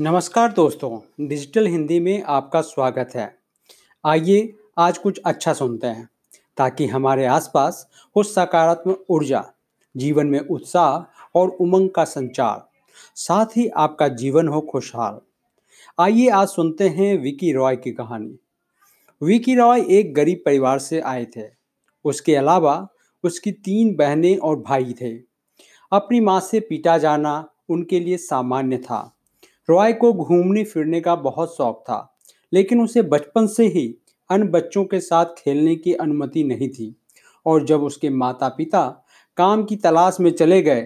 नमस्कार दोस्तों, डिजिटल हिंदी में आपका स्वागत है। आइए आज कुछ अच्छा सुनते हैं, ताकि हमारे आसपास हो सकारात्मक ऊर्जा, जीवन में उत्साह और उमंग का संचार, साथ ही आपका जीवन हो खुशहाल। आइए आज सुनते हैं विकी रॉय की कहानी। विकी रॉय एक गरीब परिवार से आए थे। उसके अलावा उसकी तीन बहनें और भाई थे। अपनी माँ से पीटा जाना उनके लिए सामान्य था। रॉय को घूमने फिरने का बहुत शौक था, लेकिन उसे बचपन से ही अन्य बच्चों के साथ खेलने की अनुमति नहीं थी। और जब उसके माता पिता काम की तलाश में चले गए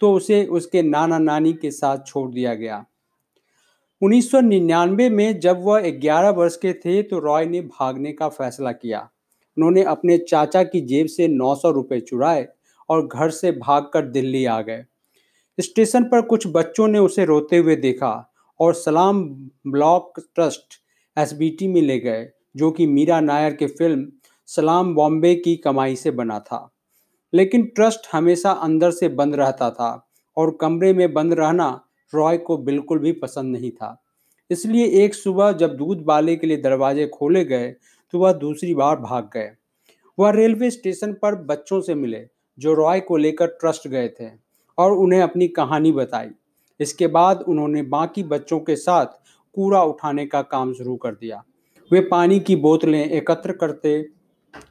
तो उसे उसके नाना नानी के साथ छोड़ दिया गया। 1999 में जब वह 11 वर्ष के थे तो रॉय ने भागने का फैसला किया। उन्होंने अपने चाचा की जेब से 900 रुपए चुराए और घर से भागकर दिल्ली आ गए। स्टेशन पर कुछ बच्चों ने उसे रोते हुए देखा और सलाम ब्लॉक ट्रस्ट एसबीटी में ले गए, जो कि मीरा नायर के फ़िल्म सलाम बॉम्बे की कमाई से बना था। लेकिन ट्रस्ट हमेशा अंदर से बंद रहता था और कमरे में बंद रहना रॉय को बिल्कुल भी पसंद नहीं था। इसलिए एक सुबह जब दूध बाले के लिए दरवाजे खोले गए तो वह दूसरी बार भाग गए। वह रेलवे स्टेशन पर बच्चों से मिले, जो रॉय को लेकर ट्रस्ट गए थे। और उन्हें अपनी कहानी बताई। इसके बाद उन्होंने बाकी बच्चों के साथ कूड़ा उठाने का काम शुरू कर दिया। वे पानी की बोतलें एकत्र करते,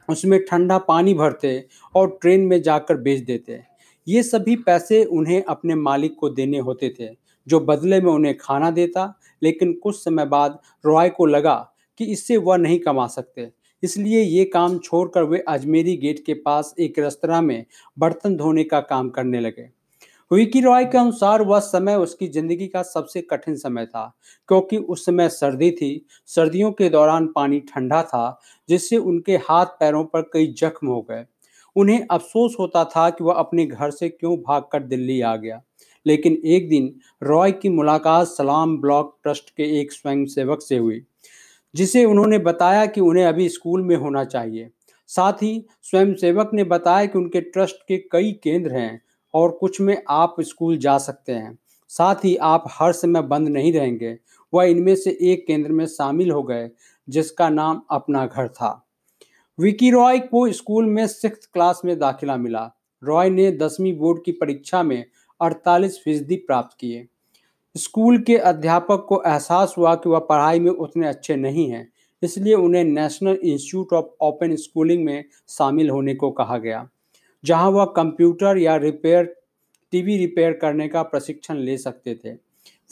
उसमें ठंडा पानी भरते और ट्रेन में जाकर बेच देते। ये सभी पैसे उन्हें अपने मालिक को देने होते थे, जो बदले में उन्हें खाना देता, लेकिन कुछ समय बाद रॉय को लगा कि इससे वह नहीं कमा सकते। इसलिए ये काम छोड़कर वे अजमेरी गेट के पास एक रेस्तरा में बर्तन धोने का काम करने लगे। विकी रॉय के अनुसार वह समय उसकी ज़िंदगी का सबसे कठिन समय था, क्योंकि उस समय सर्दी थी। सर्दियों के दौरान पानी ठंडा था, जिससे उनके हाथ पैरों पर कई जख्म हो गए। उन्हें अफसोस होता था कि वह अपने घर से क्यों भागकर दिल्ली आ गया। लेकिन एक दिन रॉय की मुलाकात सलाम ब्लॉक ट्रस्ट के एक स्वयंसेवक से हुई, जिसे उन्होंने बताया कि उन्हें अभी स्कूल में होना चाहिए। साथ ही स्वयंसेवक ने बताया कि उनके ट्रस्ट के कई केंद्र हैं और कुछ में आप स्कूल जा सकते हैं। साथ ही आप हर समय बंद नहीं रहेंगे। वह इनमें से एक केंद्र में शामिल हो गए, जिसका नाम अपना घर था। विकी रॉय को स्कूल में सिक्स क्लास में दाखिला मिला। रॉय ने दसवीं बोर्ड की परीक्षा में 48 फ़ीसदी प्राप्त किए। स्कूल के अध्यापक को एहसास हुआ कि वह पढ़ाई में उतने अच्छे नहीं हैं, इसलिए उन्हें National Institute of Open Schooling में शामिल होने को कहा गया। जहाँ वह कंप्यूटर या रिपेयर, टीवी रिपेयर करने का प्रशिक्षण ले सकते थे।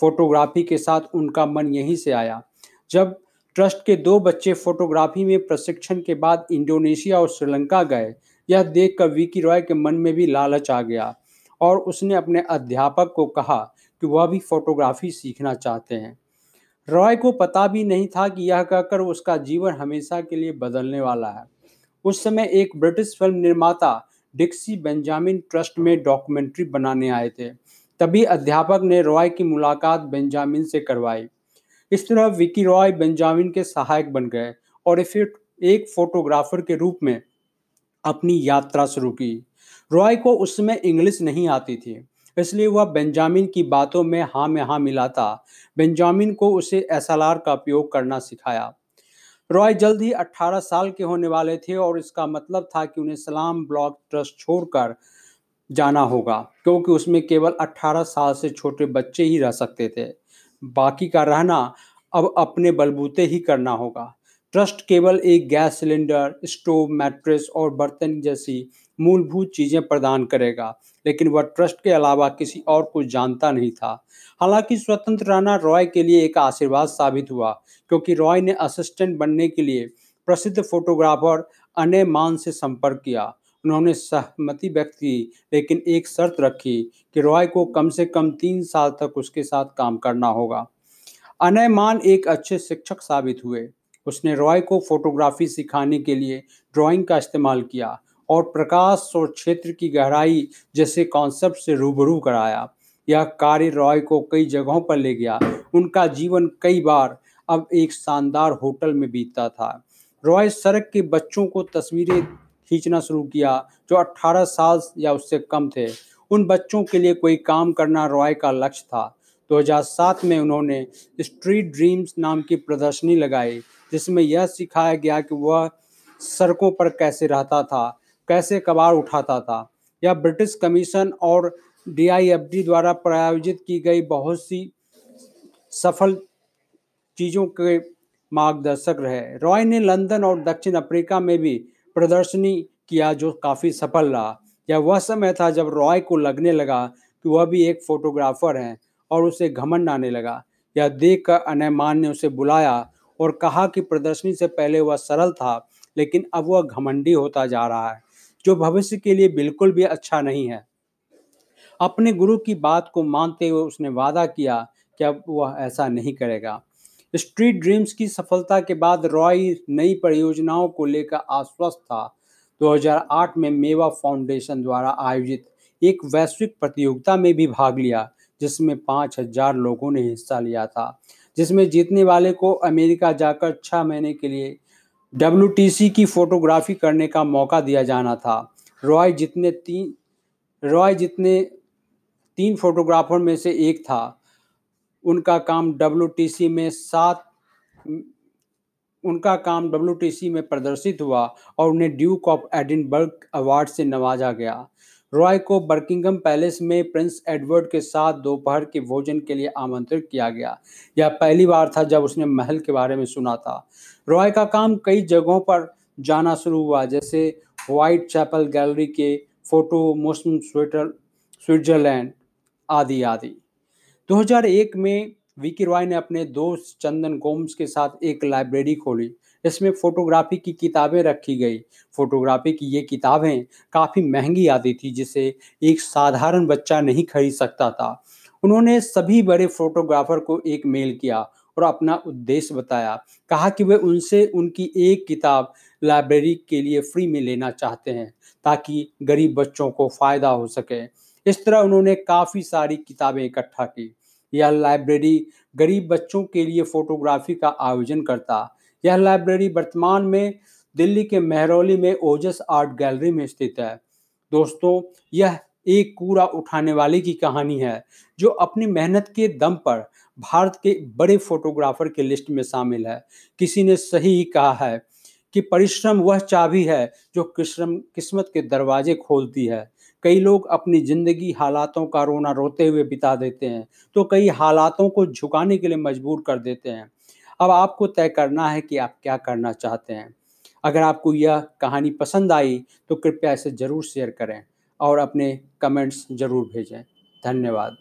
फोटोग्राफी के साथ उनका मन यहीं से आया। जब ट्रस्ट के दो बच्चे फोटोग्राफी में प्रशिक्षण के बाद इंडोनेशिया और श्रीलंका गए, यह देख कर विकी रॉय के मन में भी लालच आ गया और उसने अपने अध्यापक को कहा कि वह भी फोटोग्राफी सीखना चाहते हैं। रॉय को पता भी नहीं था कि यह कहकर उसका जीवन हमेशा के लिए बदलने वाला है। उस समय एक ब्रिटिश फ़िल्म निर्माता डिक्सी बेंजामिन ट्रस्ट में डॉक्यूमेंट्री बनाने आए थे। तभी अध्यापक ने रॉय की मुलाकात बेंजामिन से करवाई। इस तरह विकी रॉय बेंजामिन के सहायक बन गए और फिर एक फोटोग्राफर के रूप में अपनी यात्रा शुरू की। रॉय को उस समय इंग्लिश नहीं आती थी, इसलिए वह बेंजामिन की बातों में हाँ में हाँ मिलाता। बेंजामिन को उसे एसएलआर का उपयोग करना सिखाया। रॉय जल्द ही 18 साल के होने वाले थे और इसका मतलब था कि उन्हें सलाम ब्लॉक ट्रस्ट छोड़कर जाना होगा, क्योंकि उसमें केवल 18 साल से छोटे बच्चे ही रह सकते थे। बाकी का रहना अब अपने बलबूते ही करना होगा। ट्रस्ट केवल एक गैस सिलेंडर, स्टोव, मैट्रेस और बर्तन जैसी मूलभूत चीज़ें प्रदान करेगा, लेकिन वह ट्रस्ट के अलावा किसी और को जानता नहीं था। हालाँकि स्वतंत्र रहना रॉय के लिए एक आशीर्वाद साबित हुआ, क्योंकि रॉय ने असिस्टेंट बनने के लिए प्रसिद्ध फोटोग्राफर अने मान से संपर्क किया। उन्होंने सहमति व्यक्त की, लेकिन एक शर्त रखी कि रॉय को कम से कम तीन साल तक उसके साथ काम करना होगा। अनय मान एक अच्छे शिक्षक साबित हुए। उसने रॉय को फोटोग्राफी सिखाने के लिए ड्राइंग का इस्तेमाल किया और प्रकाश और क्षेत्र की गहराई जैसे कॉन्सेप्ट से रूबरू कराया। यह कार्य रॉय को कई जगहों पर ले गया। उनका जीवन कई बार अब एक शानदार होटल में बीतता था। रॉय सड़क के बच्चों को तस्वीरें खींचना शुरू किया, जो 18 साल या उससे कम थे। उन बच्चों के लिए कोई काम करना रॉय का लक्ष्य था। 2007 में उन्होंने स्ट्रीट ड्रीम्स नाम की प्रदर्शनी लगाई, जिसमें यह सिखाया गया कि वह सड़कों पर कैसे रहता था, कैसे कबाड़ उठाता था। यह ब्रिटिश कमीशन और डीआईएफडी द्वारा प्रायोजित की गई बहुत सी सफल चीज़ों के मार्गदर्शक रहे। रॉय ने लंदन और दक्षिण अफ्रीका में भी प्रदर्शनी किया, जो काफ़ी सफल रहा। यह वह समय था जब रॉय को लगने लगा कि वह भी एक फोटोग्राफर हैं। और उसे घमंड आने लगा। यह देखकर अनयमान ने उसे बुलाया और कहा कि प्रदर्शनी से पहले वह सरल था, लेकिन अब वह घमंडी होता जा रहा है, जो भविष्य के लिए बिल्कुल भी अच्छा नहीं है। अपने गुरु की बात को मानते हुए उसने वादा किया कि अब वह ऐसा नहीं करेगा। स्ट्रीट ड्रीम्स की सफलता के बाद रॉय नई परियोजनाओं को लेकर आश्वस्त था। 2008 में मेवा फाउंडेशन द्वारा आयोजित एक वैश्विक प्रतियोगिता में भी भाग लिया। जिसमें पाँच हज़ार लोगों ने हिस्सा लिया था। जिसमें जीतने वाले को अमेरिका जाकर छः महीने के लिए डब्ल्यू की फोटोग्राफी करने का मौका दिया जाना था। रॉय जितने तीन, रॉय जितने तीन फोटोग्राफर में से एक था। उनका काम डब्ल्यू में सात, उनका काम डब्ल्यू में प्रदर्शित हुआ और उन्हें ड्यूक ऑफ़ एडिनबर्ग अवार्ड से नवाजा गया। रॉय को बर्किंगम पैलेस में प्रिंस एडवर्ड के साथ दोपहर के भोजन के लिए आमंत्रित किया गया। यह पहली बार था जब उसने महल के बारे में सुना था। रॉय का काम कई जगहों पर जाना शुरू हुआ, जैसे वाइट चैपल गैलरी के फ़ोटो मोस्म स्वेटर स्विट्जरलैंड आदि आदि। 2001 में विकी रॉय ने अपने दोस्त चंदन गोम्स के साथ एक लाइब्रेरी खोली इसमें फोटोग्राफी की किताबें रखी गई। फोटोग्राफी की ये किताबें काफ़ी महँगी आती थी, जिसे एक साधारण बच्चा नहीं खरीद सकता था। उन्होंने सभी बड़े फोटोग्राफर को एक मेल किया और अपना उद्देश्य बताया। कहा कि वे उनसे उनकी एक किताब लाइब्रेरी के लिए फ्री में लेना चाहते हैं, ताकि गरीब बच्चों को फ़ायदा हो सके। इस तरह उन्होंने काफ़ी सारी किताबें इकट्ठा की। यह लाइब्रेरी गरीब बच्चों के लिए फोटोग्राफी का आयोजन करता। यह लाइब्रेरी वर्तमान में दिल्ली के महरौली में ओजस आर्ट गैलरी में स्थित है। दोस्तों, यह एक कूड़ा उठाने वाले की कहानी है, जो अपनी मेहनत के दम पर भारत के बड़े फोटोग्राफर के लिस्ट में शामिल है। किसी ने सही ही कहा है कि परिश्रम वह चाबी है जो किस्म किस्मत के दरवाजे खोलती है। कई लोग अपनी ज़िंदगी हालातों का रोना रोते हुए बिता देते हैं तो कई हालातों को झुकाने के लिए मजबूर कर देते हैं। अब आपको तय करना है कि आप क्या करना चाहते हैं। अगर आपको यह कहानी पसंद आई तो कृपया इसे ज़रूर शेयर करें और अपने कमेंट्स ज़रूर भेजें। धन्यवाद।